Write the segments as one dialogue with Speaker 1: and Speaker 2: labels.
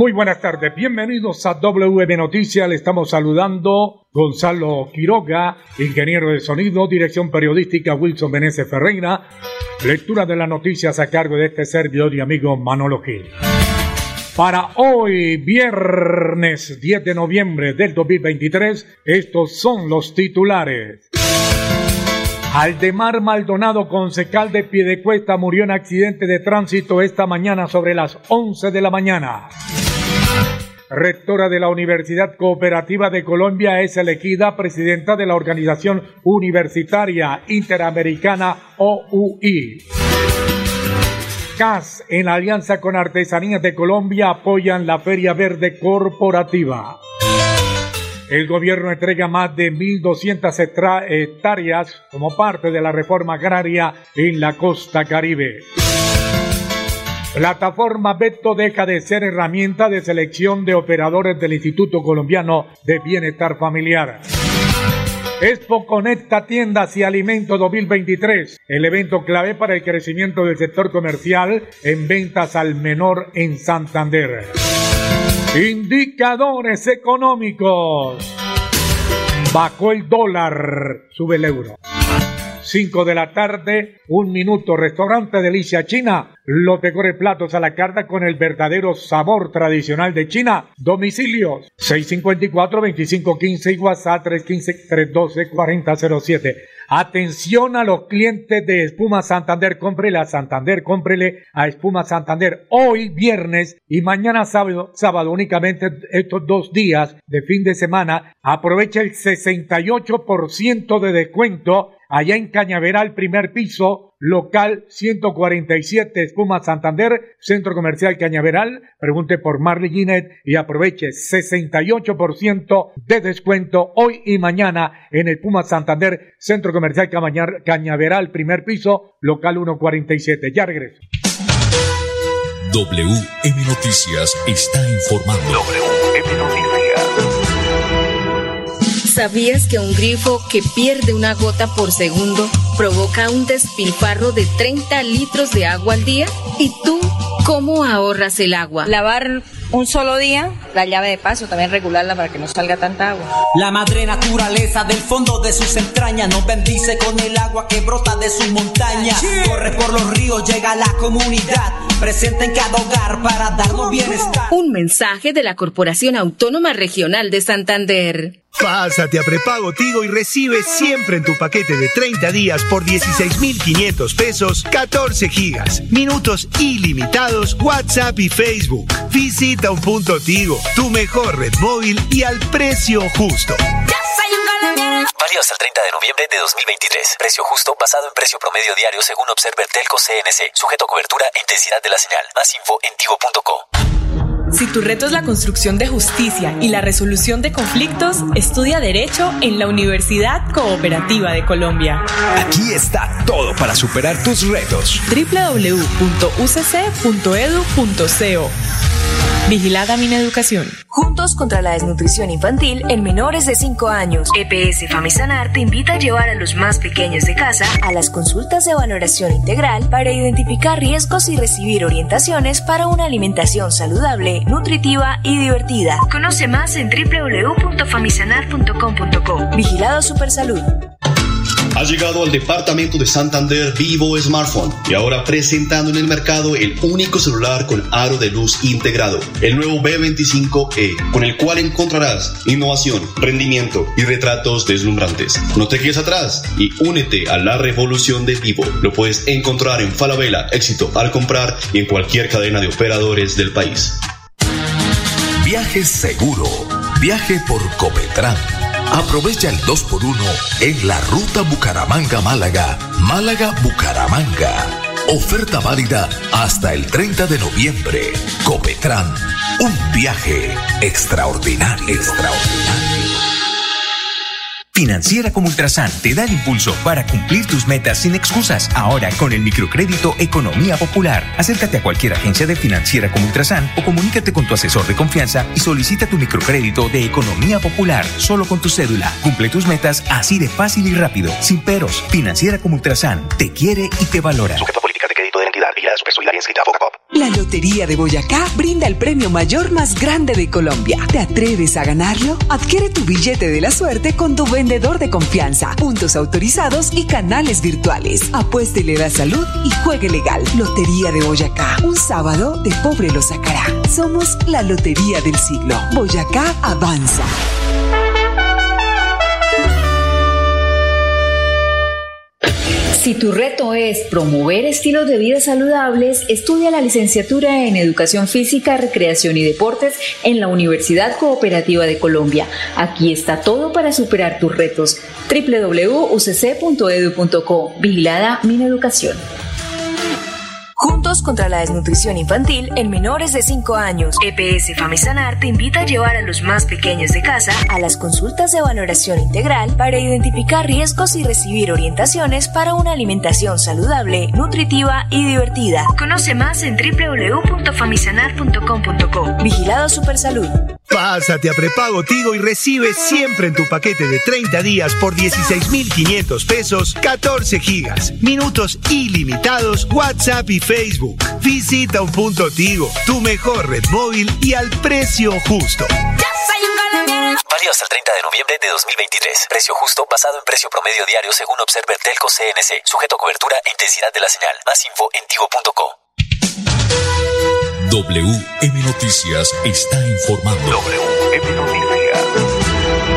Speaker 1: Muy buenas tardes, bienvenidos a WM Noticias. Le estamos saludando Gonzalo Quiroga, ingeniero de sonido, dirección periodística Wilson Meneses Ferreira, lectura de las noticias a cargo de este servidor y amigo Manolo Gil. Para hoy, viernes 10 de noviembre del 2023, estos son los titulares. Aldemar Maldonado, concejal de Piedecuesta, murió en accidente de tránsito esta mañana sobre las 11 de la mañana rectora de la Universidad Cooperativa de Colombia, es elegida presidenta de la Organización Universitaria Interamericana OUI. CAS, en alianza con Artesanías de Colombia, apoyan la Feria Verde Corporativa. El gobierno entrega más de 1.200 hectáreas como parte de la reforma agraria en la costa caribe. Plataforma Beto deja de ser herramienta de selección de operadores del Instituto Colombiano de Bienestar Familiar. Expo Conecta Tiendas y Alimentos 2023, el evento clave para el crecimiento del sector comercial en ventas al menor en Santander. Indicadores económicos. Bajó el dólar, sube el euro. 5 de la tarde, un minuto, restaurante Delicia China, los mejores platos a la carta con el verdadero sabor tradicional de China. Domicilios 654-2515 y WhatsApp 315-312-4007. Atención a los clientes de Espuma Santander, cómprele a Santander, cómprele a Espuma Santander hoy viernes y mañana sábado, sábado únicamente estos dos días de fin de semana. Aprovecha el 68% de descuento allá en Cañaveral, primer piso, local 147, Espuma Santander, Centro Comercial Cañaveral. Pregunte por Marley Ginet y aproveche 68% de descuento hoy y mañana en el Puma Santander, Centro Comercial Cañaveral, primer piso, local 147. Ya regreso.
Speaker 2: WM Noticias está informando.
Speaker 3: WM Noticias.
Speaker 4: ¿Sabías que un grifo que pierde una gota por segundo provoca un despilfarro de 30 litros de agua al día? ¿Y tú cómo ahorras el agua?
Speaker 5: Lavar un solo día, la llave de paso, también regularla para que no salga tanta agua.
Speaker 6: La madre naturaleza del fondo de sus entrañas nos bendice con el agua que brota de sus montañas. Corre por los ríos, llega a la comunidad, presente en cada hogar para darnos bienestar.
Speaker 4: Un mensaje de la Corporación Autónoma Regional de Santander.
Speaker 7: Pásate a prepago Tigo y recibe siempre en tu paquete de 30 días por 16,500 pesos 14 gigas, minutos ilimitados, WhatsApp y Facebook. Visita un punto Tigo, tu mejor red móvil y al precio justo.
Speaker 8: Válido hasta el 30 de noviembre de 2023. Precio justo basado en precio promedio diario según Observer Telco CNC. Sujeto a cobertura e intensidad de la señal. Más info en tigo.co.
Speaker 9: Si tu reto es la construcción de justicia y la resolución de conflictos, estudia Derecho en la Universidad Cooperativa de Colombia.
Speaker 10: Aquí está todo para superar tus retos.
Speaker 9: www.ucc.edu.co Vigilada mi educación.
Speaker 11: Juntos contra la desnutrición infantil en menores de 5 años. EPS Famisanar te invita a llevar a los más pequeños de casa a las consultas de valoración integral para identificar riesgos y recibir orientaciones para una alimentación saludable, nutritiva y divertida. Conoce más en www.famisanar.com.co. Vigilado Supersalud.
Speaker 12: Ha llegado al departamento de Santander Vivo Smartphone y ahora presentando en el mercado el único celular con aro de luz integrado, el nuevo B25E, con el cual encontrarás innovación, rendimiento y retratos deslumbrantes. No te quedes atrás y únete a la revolución de Vivo. Lo puedes encontrar en Falabella, éxito al comprar y en cualquier cadena de operadores del país.
Speaker 3: Viaje seguro. Viaje por Copetran. Aprovecha el 2x1 en la ruta Bucaramanga-Málaga, Málaga-Bucaramanga. Oferta válida hasta el 30 de noviembre. Copetran, un
Speaker 10: viaje extraordinario, extraordinario. Financiera como Ultrasan te da el impulso para cumplir tus metas sin excusas. Ahora con el microcrédito Economía Popular. Acércate a cualquier agencia de Financiera como Ultrasan o comunícate con tu asesor de confianza y solicita tu microcrédito de Economía Popular solo con tu cédula. Cumple tus metas así de fácil y rápido, sin peros. Financiera como Ultrasan te quiere y te valora.
Speaker 13: La
Speaker 14: Lotería de Boyacá brinda el premio mayor más grande de Colombia. ¿Te atreves a ganarlo? Adquiere tu billete de la suerte con tu vendedor de confianza, puntos autorizados y canales virtuales. Apuéstele la salud y juegue legal. Lotería de Boyacá. Un sábado de pobre lo sacará. Somos la Lotería del siglo. Boyacá avanza.
Speaker 4: Si tu reto es promover estilos de vida saludables, estudia la licenciatura en Educación Física, Recreación y Deportes en la Universidad Cooperativa de Colombia. Aquí está todo para superar tus retos. www.ucc.edu.co. Vigilada Mineducación.
Speaker 11: Contra la desnutrición infantil en menores de 5 años. EPS Famisanar te invita a llevar a los más pequeños de casa a las consultas de valoración integral para identificar riesgos y recibir orientaciones para una alimentación saludable, nutritiva y divertida. Conoce más en www.famisanar.com.co. Vigilado Supersalud.
Speaker 7: Pásate a prepago Tigo y recibe siempre en tu paquete de 30 días por 16,500 pesos 14 gigas, minutos ilimitados, WhatsApp y Facebook. Visita un punto Tigo, tu mejor red móvil y al precio justo.
Speaker 8: Válido hasta el 30 de noviembre de 2023. Precio justo basado en precio promedio diario según Observer Telco CNC. Sujeto a cobertura e intensidad de la señal. Más info en tigo.co.
Speaker 2: WM Noticias está informando.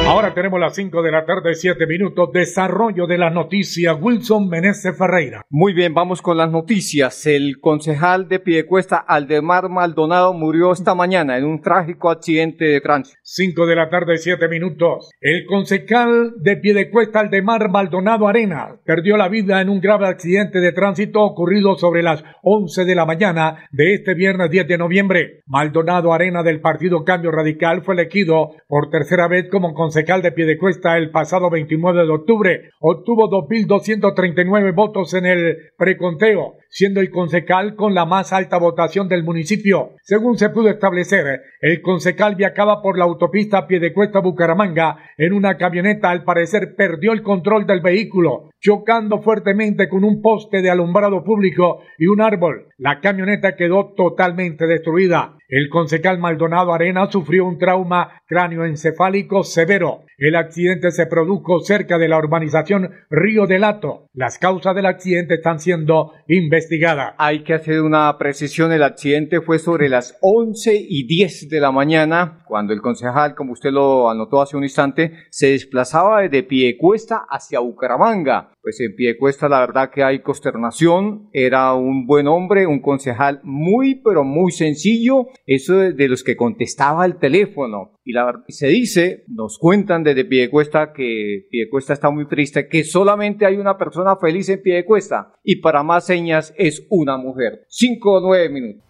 Speaker 1: Ahora tenemos las 5 de la tarde, 7 minutos. Desarrollo de la noticia. Wilson Meneses Ferreira.
Speaker 15: Muy bien, vamos con las noticias. El concejal de Piedecuesta, Aldemar Maldonado, murió esta mañana en un trágico accidente de tránsito.
Speaker 1: 5 de la tarde, 7 minutos. El concejal de Piedecuesta, Aldemar Maldonado Arena, perdió la vida en un grave accidente de tránsito ocurrido sobre las 11 de la mañana de este viernes 10 de noviembre. Maldonado Arena del Partido Cambio Radical fue elegido por tercera vez como concejal concejal de Piedecuesta el pasado 29 de octubre. Obtuvo 2.239 votos en el preconteo, siendo el concejal con la más alta votación del municipio. Según se pudo establecer, el concejal viajaba por la autopista Piedecuesta-Bucaramanga en una camioneta. Al parecer perdió el control del vehículo, chocando fuertemente con un poste de alumbrado público y un árbol. La camioneta quedó totalmente destruida. El concejal Maldonado Arena sufrió un trauma cráneoencefálico severo. El accidente se produjo cerca de la urbanización Río del Lato. Las causas del accidente están siendo investigadas.
Speaker 15: Hay que hacer una precisión. El accidente fue sobre las 11 y 10 de la mañana, cuando el concejal, como usted lo anotó hace un instante, se desplazaba desde Piecuesta hacia Bucaramanga. Pues en Piecuesta la verdad que hay consternación. Era un buen hombre, un concejal muy, pero muy sencillo. Eso de los que contestaba el teléfono. Y la se dice, nos cuentan desde Piedecuesta que Piedecuesta está muy triste, que solamente hay una persona feliz en Piedecuesta y para más señas es una mujer. Cinco o nueve minutos.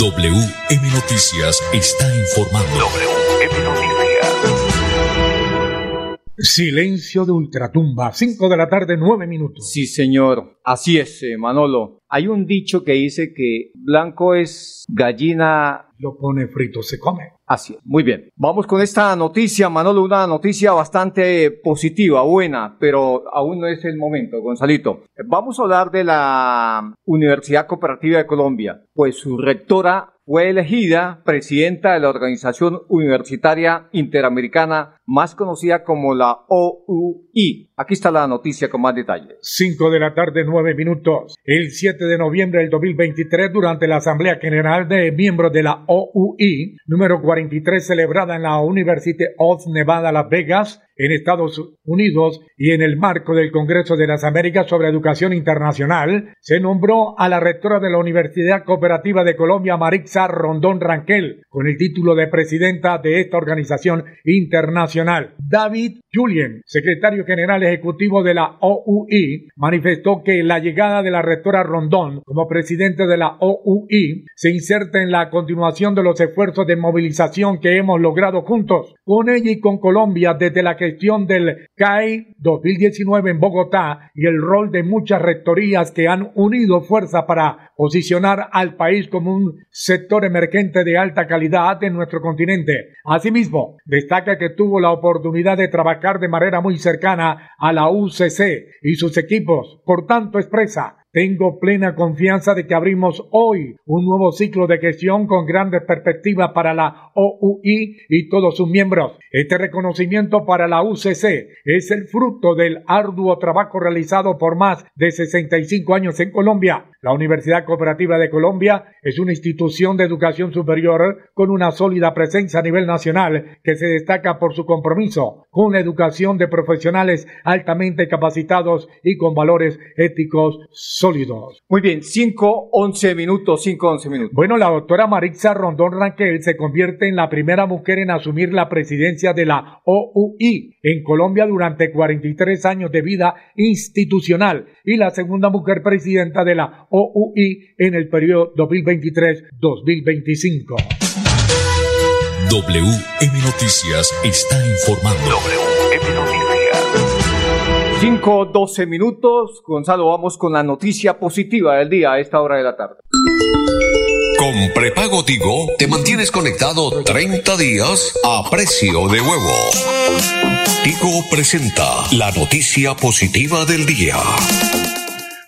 Speaker 2: WM Noticias está informando. WM Noticias.
Speaker 1: Silencio de ultratumba, 5 de la tarde, 9 minutos.
Speaker 15: Sí, señor. Así es, eh, Manolo. Hay un dicho que dice que blanco es gallina.
Speaker 1: Lo pone frito, se come.
Speaker 15: Así es. Muy bien. Vamos con esta noticia, Manolo, una noticia bastante positiva, buena, pero aún no es el momento, Gonzalito. Vamos a hablar de la Universidad Cooperativa de Colombia, pues su rectora fue elegida presidenta de la Organización Universitaria Interamericana, más conocida como la OUI. Aquí está la noticia con más detalles.
Speaker 1: 5 de la tarde, 9 minutos. El 7 de noviembre del 2023, durante la Asamblea General de Miembros de la OUI, número 43, celebrada en la University of Nevada, Las Vegas, en Estados Unidos y en el marco del Congreso de las Américas sobre Educación Internacional, se nombró a la rectora de la Universidad Cooperativa de Colombia, Marixa Rondón Ranquel, con el título de presidenta de esta organización internacional. David Julien, secretario general ejecutivo de la OUI manifestó que la llegada de la rectora Rondón como presidente de la OUI se inserta en la continuación de los esfuerzos de movilización que hemos logrado juntos con ella y con Colombia desde la gestión del CAI 2019 en Bogotá y el rol de muchas rectorías que han unido fuerza para posicionar al país como un sector emergente de alta calidad en nuestro continente. Asimismo, destaca que tuvo la oportunidad de trabajar de manera muy cercana a la UCC y sus equipos. Por tanto, expresa tengo plena confianza de que abrimos hoy un nuevo ciclo de gestión con grandes perspectivas para la OUI y todos sus miembros. Este reconocimiento para la UCC es el fruto del arduo trabajo realizado por más de 65 años en Colombia. La Universidad Cooperativa de Colombia es una institución de educación superior con una sólida presencia a nivel nacional que se destaca por su compromiso con la educación de profesionales altamente capacitados y con valores éticos sólidos.
Speaker 15: Muy bien, 5, 11 minutos, 5, 11 minutos.
Speaker 1: Bueno, la doctora Marixa Rondón Ranquel se convierte en la primera mujer en asumir la presidencia de la OUI en Colombia durante 43 años de vida institucional y la segunda mujer presidenta de la OUI en el periodo 2023-2025.
Speaker 2: WM Noticias está informando. WM Noticias.
Speaker 15: 5, 12 minutos. Gonzalo, vamos con la noticia positiva del día a esta hora de la tarde.
Speaker 3: Con prepago Tigo te mantienes conectado 30 días a precio de huevo. Tigo presenta la noticia positiva del día.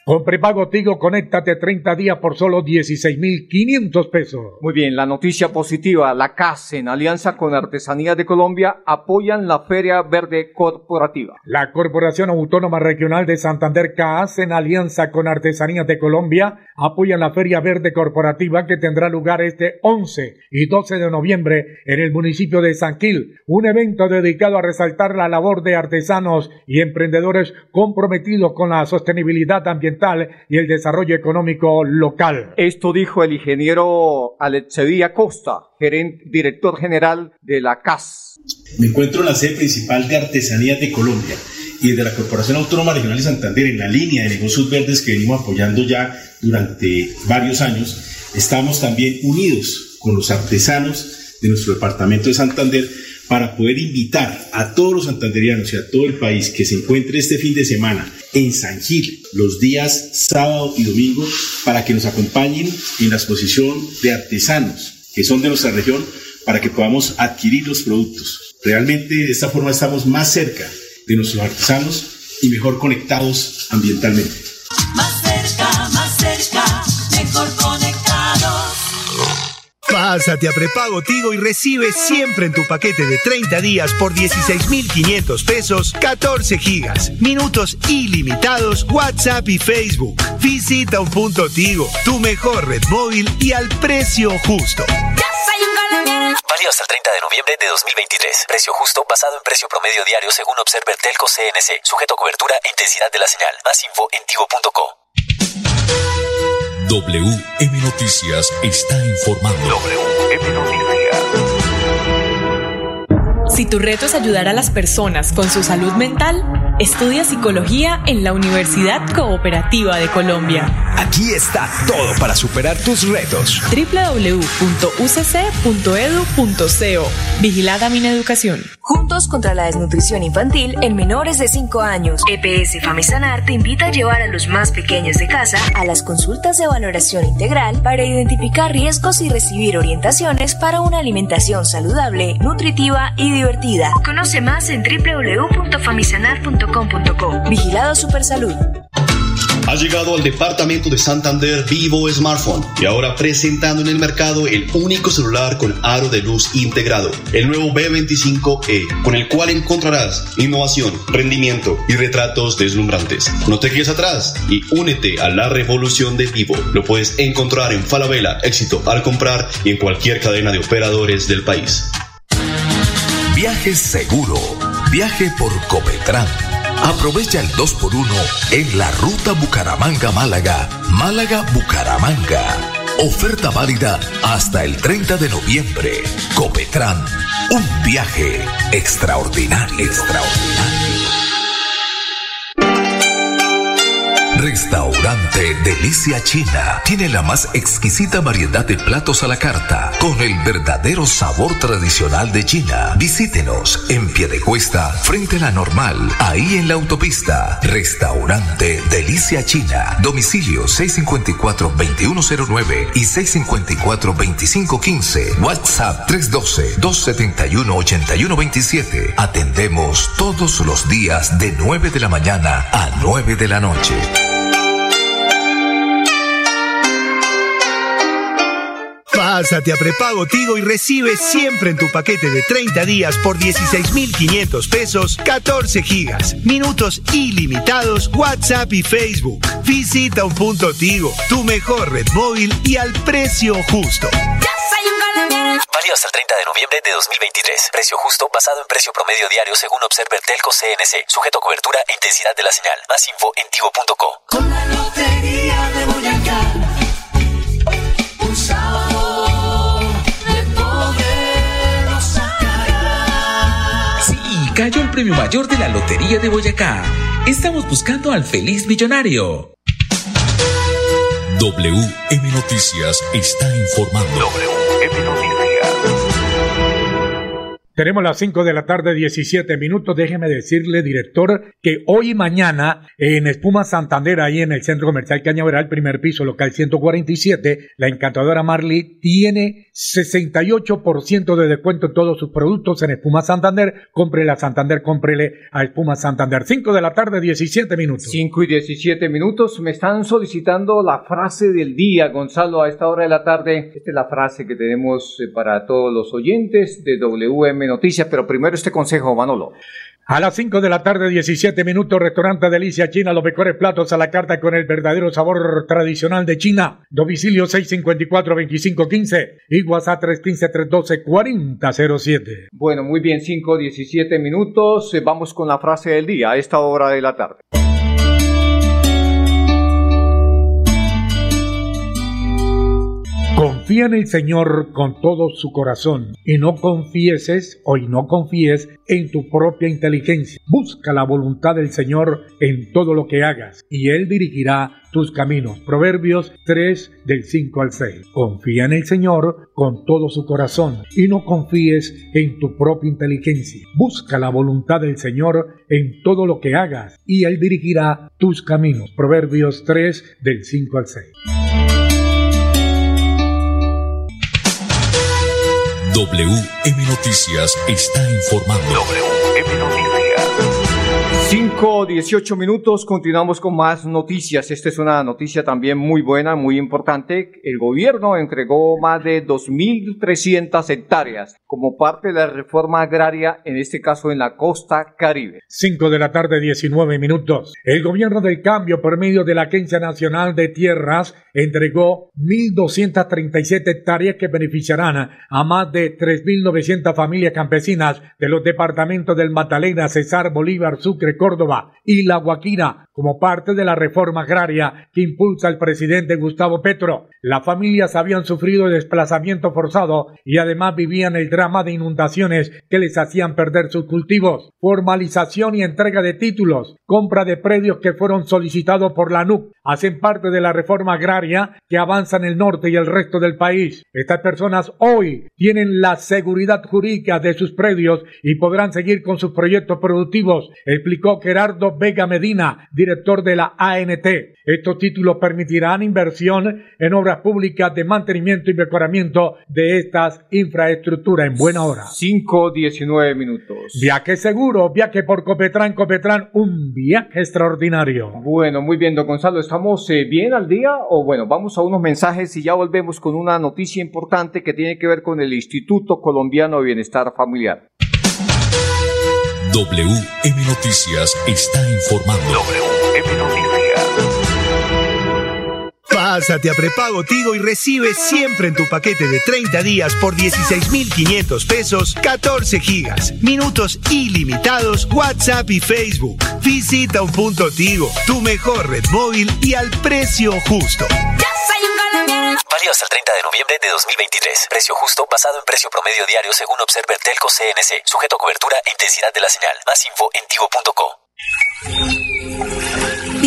Speaker 1: Con prepago Tigo, conéctate 30 días por solo 16,500 pesos.
Speaker 15: Muy bien, la noticia positiva. La CAS, en alianza con Artesanía de Colombia, apoyan la Feria Verde Corporativa.
Speaker 1: La Corporación Autónoma Regional de Santander CAS, en alianza con Artesanías de Colombia, apoyan la Feria Verde Corporativa que tendrá lugar este 11 y 12 de noviembre en el municipio de San Gil. Un evento dedicado a resaltar la labor de artesanos y emprendedores comprometidos con la sostenibilidad ambiental y el desarrollo económico local.
Speaker 15: Esto dijo el ingeniero Alexedía Costa, gerente, director general de la CAS.
Speaker 16: Me encuentro en la sede principal de Artesanías de Colombia y de la Corporación Autónoma Regional de Santander en la línea de negocios verdes que venimos apoyando ya durante varios años. Estamos también unidos con los artesanos de nuestro departamento de Santander para poder invitar a todos los santanderianos y a todo el país que se encuentre este fin de semana en San Gil, los días sábado y domingo, para que nos acompañen en la exposición de artesanos que son de nuestra región, para que podamos adquirir los productos. Realmente de esta forma estamos más cerca de nuestros artesanos y mejor conectados ambientalmente.
Speaker 7: Pásate a prepago Tigo y recibe siempre en tu paquete de 30 días por 16,500 pesos 14 gigas, minutos ilimitados, WhatsApp y Facebook. Visita un punto Tigo, tu mejor red móvil y al precio justo.
Speaker 8: Válido hasta el 30 de noviembre de 2023. Precio justo basado en precio promedio diario según Observer Telco CNC. Sujeto a cobertura e intensidad de la señal. Más info en tigo.co.
Speaker 2: WM Noticias está informando. WM Noticias.
Speaker 9: Si tu reto es ayudar a las personas con su salud mental, estudia psicología en la Universidad Cooperativa de Colombia.
Speaker 17: Aquí está todo para superar tus retos.
Speaker 9: www.ucc.edu.co. Vigilada Mineducación.
Speaker 11: Juntos contra la desnutrición infantil en menores de 5 años. EPS Famisanar te invita a llevar a los más pequeños de casa a las consultas de valoración integral para identificar riesgos y recibir orientaciones para una alimentación saludable, nutritiva y divertida. Conoce más en www.famisanar.com.co. Vigilado Supersalud.
Speaker 12: Ha llegado al departamento de Santander Vivo Smartphone y ahora presentando en el mercado el único celular con aro de luz integrado, el nuevo B25E, con el cual encontrarás innovación, rendimiento y retratos deslumbrantes. No te quedes atrás y únete a la revolución de Vivo. Lo puedes encontrar en Falabella, éxito al comprar y en cualquier cadena de operadores del país.
Speaker 3: Viaje seguro. Viaje por Copetran. Aprovecha el 2x1 en la ruta Bucaramanga-Málaga, Málaga-Bucaramanga. Oferta válida hasta el 30 de noviembre. Copetran, un viaje extraordinario. extraordinario. Restaurante Delicia China tiene la más exquisita variedad de platos a la carta con el verdadero sabor tradicional de China. Visítenos en Piedecuesta, frente a la normal, ahí en la autopista. Restaurante Delicia China. Domicilio 654-2109 y 654-2515. WhatsApp 312-271-8127. Atendemos todos los días de 9 de la mañana a 9 de la noche.
Speaker 7: Pásate a prepago Tigo y recibe siempre en tu paquete de 30 días por 16,500 pesos 14 gigas, minutos ilimitados, WhatsApp y Facebook. Visita un punto Tigo, tu mejor red móvil y al precio justo.
Speaker 8: Válido hasta el 30 de noviembre de 2023. Precio justo basado en precio promedio diario según Observer Telco CNC. Sujeto a cobertura e intensidad de la señal. Más info en tigo.co.
Speaker 6: Con la lotería de Boyacá,
Speaker 18: premio mayor de la Lotería de Boyacá. Estamos buscando al feliz millonario.
Speaker 2: WM Noticias está informando. WM Noticias.
Speaker 1: Tenemos las 5 de la tarde, 17 minutos. Déjeme decirle, director, que hoy y mañana en Espuma Santander, ahí en el Centro Comercial Cañaveral, primer piso, local 147, la encantadora Marley tiene 68% de descuento en todos sus productos en Espuma Santander. Cómprele a Santander, cómprele a Espuma Santander. 5 de la tarde, 17 minutos.
Speaker 15: 5 y 17 minutos. Me están solicitando la frase del día, Gonzalo, a esta hora de la tarde. Esta es la frase que tenemos eh, para todos los oyentes de WM Noticias, pero primero este consejo, Manolo.
Speaker 1: A las 5 de la tarde, 17 minutos, restaurante Delicia China, los mejores platos a la carta con el verdadero sabor tradicional de China. Domicilio 654-2515 y WhatsApp 315-312-4007.
Speaker 15: Bueno, muy bien, 5, 17 minutos. Eh, Vamos con la frase del día a esta hora de la tarde.
Speaker 1: Confía en el Señor con todo su corazón y no confieses o y no confíes en tu propia inteligencia. Busca la voluntad del Señor en todo lo que hagas y Él dirigirá tus caminos. Proverbios 3 del 5 al 6. Confía en el Señor con todo su corazón y no confíes en tu propia inteligencia. Busca la voluntad del Señor en todo lo que hagas y Él dirigirá tus caminos. Proverbios 3 del 5 al 6.
Speaker 2: WM Noticias está informando. WM Noticias.
Speaker 15: 5, 18 minutos, continuamos con más noticias. Esta es una noticia también muy buena, muy importante. El gobierno entregó más de 2.300 hectáreas como parte de la reforma agraria, en este caso en la costa caribe.
Speaker 1: 5 de la tarde, 19 minutos. El gobierno del cambio, por medio de la Agencia Nacional de Tierras, entregó 1.237 hectáreas que beneficiarán a más de 3.900 familias campesinas de los departamentos del Magdalena, Cesar, Bolívar, Sucre, Córdoba y La Guaquira como parte de la reforma agraria que impulsa el presidente Gustavo Petro. Las familias habían sufrido desplazamiento forzado y además vivían el de inundaciones que les hacían perder sus cultivos. Formalización y entrega de títulos, compra de predios que fueron solicitados por la NUC, hacen parte de la reforma agraria que avanza en el norte y el resto del país. Estas personas hoy tienen la seguridad jurídica de sus predios y podrán seguir con sus proyectos productivos, explicó Gerardo Vega Medina, director de la ANT. Estos títulos permitirán inversión en obras públicas de mantenimiento y mejoramiento de estas infraestructuras en buena hora.
Speaker 15: 5, 19 minutos.
Speaker 1: Viaje seguro, viaje por Copetran, Copetran, un viaje extraordinario.
Speaker 15: Bueno, muy bien, don Gonzalo, ¿estamos eh, bien al día? O bueno, vamos a unos mensajes y ya volvemos con una noticia importante que tiene que ver con el Instituto Colombiano de Bienestar Familiar.
Speaker 2: WM Noticias está informando. WM Noticias.
Speaker 7: Pásate a prepago Tigo y recibe siempre en tu paquete de 30 días por 16,500 pesos 14 gigas, minutos ilimitados, WhatsApp y Facebook. Visita un punto Tigo, tu mejor red móvil y al precio justo.
Speaker 8: Válido hasta el 30 de noviembre de 2023. Precio justo basado en precio promedio diario según Observer Telco CNC. Sujeto a cobertura e intensidad de la señal. Más info en tigo.co.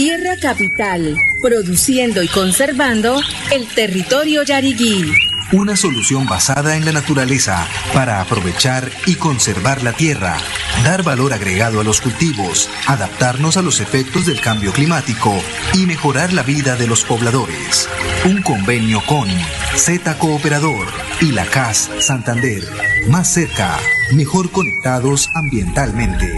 Speaker 4: Tierra Capital, produciendo y conservando el territorio yariguí.
Speaker 17: Una solución basada en la naturaleza para aprovechar y conservar la tierra, dar valor agregado a los cultivos, adaptarnos a los efectos del cambio climático y mejorar la vida de los pobladores. Un convenio con Z Cooperador y la CAS Santander. Más cerca, mejor conectados ambientalmente.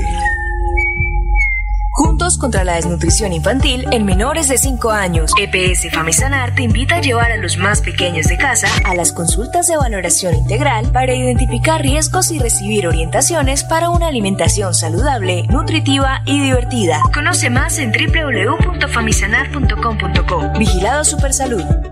Speaker 11: Contra la desnutrición infantil en menores de 5 años. EPS Famisanar te invita a llevar a los más pequeños de casa a las consultas de valoración integral para identificar riesgos y recibir orientaciones para una alimentación saludable, nutritiva y divertida. Conoce más en www.famisanar.com.co. Vigilado Supersalud.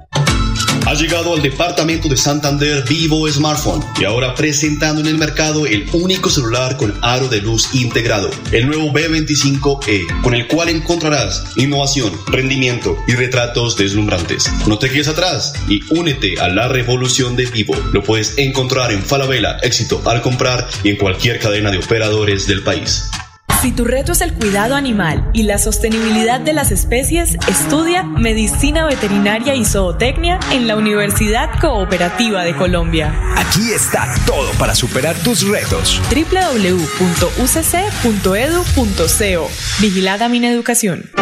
Speaker 12: Ha llegado al departamento de Santander Vivo Smartphone y ahora presentando en el mercado el único celular con aro de luz integrado, el nuevo B25E, con el cual encontrarás innovación, rendimiento y retratos deslumbrantes. No te quedes atrás y únete a la revolución de Vivo. Lo puedes encontrar en Falabella, éxito al comprar y en cualquier cadena de operadores del país.
Speaker 9: Si tu reto es el cuidado animal y la sostenibilidad de las especies, estudia Medicina Veterinaria y Zootecnia en la Universidad Cooperativa de Colombia.
Speaker 17: Aquí está todo para superar tus retos.
Speaker 9: www.ucc.edu.co Vigilada Mineducación.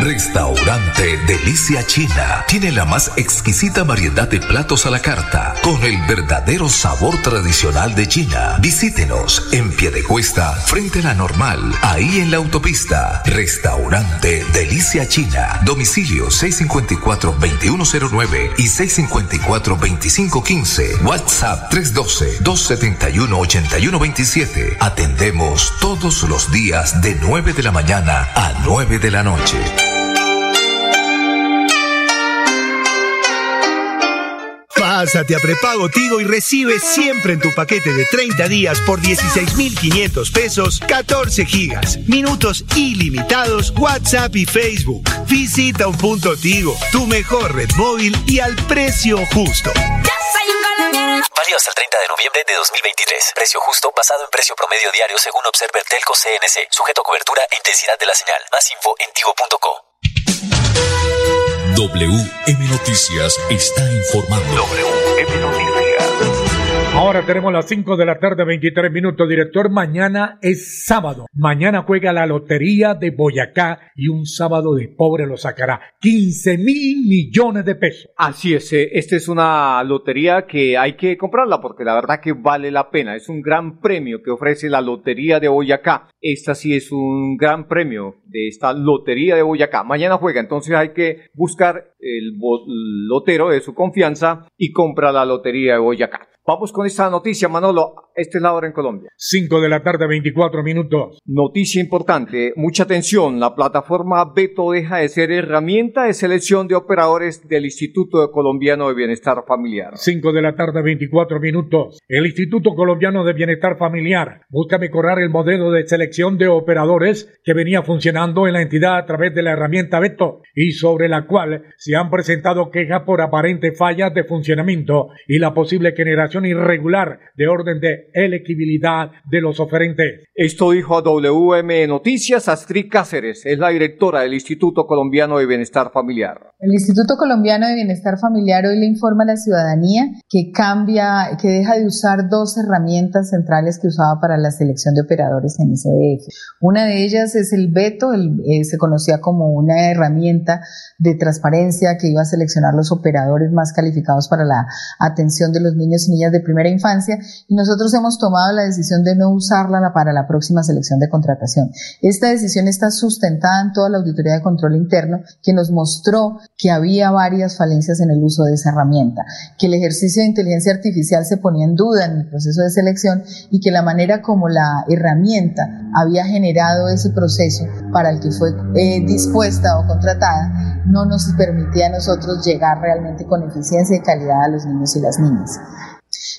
Speaker 2: Restaurante Delicia China tiene la más exquisita variedad de platos a la carta con el verdadero sabor tradicional de China. Visítenos en Piedecuesta, frente a la normal, ahí en la autopista. Restaurante Delicia China. Domicilio 654-2109 y 654-2515. WhatsApp 312-271-8127. Atendemos todos los días de 9 de la mañana a 9 de la noche.
Speaker 7: Pásate a prepago Tigo y recibe siempre en tu paquete de 30 días por 16,500 pesos 14 gigas, minutos ilimitados, WhatsApp y Facebook. Visita un punto Tigo, tu mejor red móvil y al precio justo.
Speaker 8: Válido hasta el 30 de noviembre de 2023. Precio justo basado en precio promedio diario según Observer Telco CNC. Sujeto a cobertura e intensidad de la señal. Más info en tigo.co.
Speaker 2: WM Noticias está informando.
Speaker 3: WM Noticias.
Speaker 1: Ahora tenemos las 5 de la tarde, 23 minutos. Director, mañana es sábado. Mañana juega la Lotería de Boyacá y un sábado de pobre lo sacará. 15 mil millones de pesos.
Speaker 15: Así es, eh, esta es una lotería que hay que comprarla porque la verdad que vale la pena. Es un gran premio que ofrece la Lotería de Boyacá. Esta sí es un gran premio de esta Lotería de Boyacá. Mañana juega, entonces hay que buscar el lotero de su confianza y compra la Lotería de Boyacá. Vamos con esta noticia, Manolo. Esta es la hora en Colombia.
Speaker 1: 5 de la tarde, 24 minutos.
Speaker 15: Noticia importante, mucha atención, la plataforma Beto deja de ser herramienta de selección de operadores del Instituto Colombiano de Bienestar Familiar.
Speaker 1: 5 de la tarde, 24 minutos. El Instituto Colombiano de Bienestar Familiar busca mejorar el modelo de selección de operadores que venía funcionando en la entidad a través de la herramienta Beto y sobre la cual se han presentado quejas por aparentes fallas de funcionamiento y la posible generación irregular de orden de elegibilidad de los oferentes.
Speaker 15: Esto dijo a WM Noticias Astrid Cáceres, es la directora del Instituto Colombiano de Bienestar Familiar.
Speaker 19: El Instituto Colombiano de Bienestar Familiar hoy le informa a la ciudadanía que cambia, que deja de usar dos herramientas centrales que usaba para la selección de operadores en Una de ellas es el veto, eh, se conocía como una herramienta de transparencia que iba a seleccionar los operadores más calificados para la atención de los niños y niñas de primera infancia y nosotros hemos tomado la decisión de no usarla la- para la próxima selección de contratación. Esta decisión está sustentada en toda la auditoría de control interno que nos mostró que había varias falencias en el uso de esa herramienta, que el ejercicio de inteligencia artificial se ponía en duda en el proceso de selección y que la manera como la herramienta había generado ese proceso para el que fue eh, dispuesta o contratada no nos permitía a nosotros llegar realmente con eficiencia y calidad a los niños y las niñas.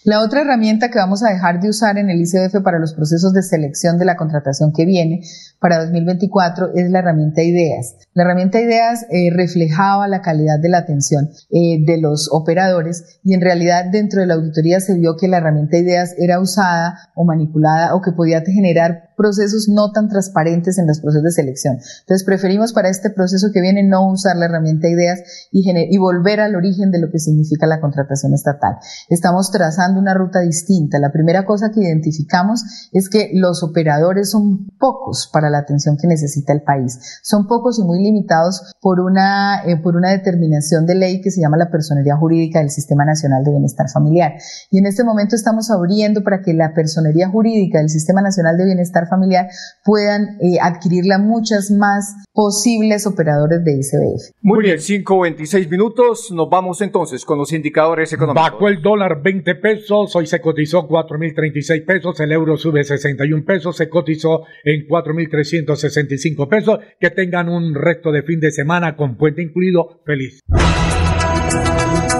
Speaker 19: La otra herramienta que vamos a dejar de usar en el ICF para los procesos de selección de la contratación que viene para 2024 es la herramienta IDEAS. La herramienta IDEAS eh, reflejaba la calidad de la atención eh, de los operadores y en realidad dentro de la auditoría se vio que la herramienta IDEAS era usada o manipulada o que podía generar procesos no tan transparentes en los procesos de selección. Entonces preferimos para este proceso que viene no usar la herramienta ideas y, y volver al origen de lo que significa la contratación estatal. Estamos trazando una ruta distinta. La primera cosa que identificamos es que los operadores son pocos para la atención que necesita el país. Son pocos y muy limitados por una, eh, por una determinación de ley que se llama la personería jurídica del Sistema Nacional de Bienestar Familiar. Y en este momento estamos abriendo para que la personería jurídica del Sistema Nacional de Bienestar familiar puedan eh, adquirirla muchas más posibles operadores de ICBF.
Speaker 15: Muy bien, 5.26 minutos. Nos vamos entonces con los indicadores económicos.
Speaker 1: Bajó el dólar 20 pesos, hoy se cotizó 4.036 pesos, el euro sube 61 pesos, se cotizó en 4.365 pesos. Que tengan un resto de fin de semana con puente incluido. Feliz.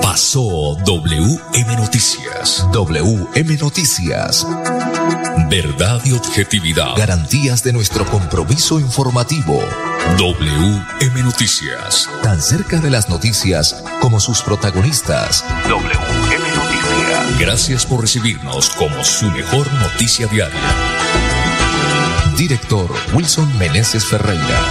Speaker 3: Pasó WM Noticias. WM Noticias. Verdad y objetividad. Garantías de nuestro compromiso informativo. WM Noticias. Tan cerca de las noticias como sus protagonistas. WM Gracias por recibirnos como su mejor noticia diaria. Director Wilson Meneses Ferreira.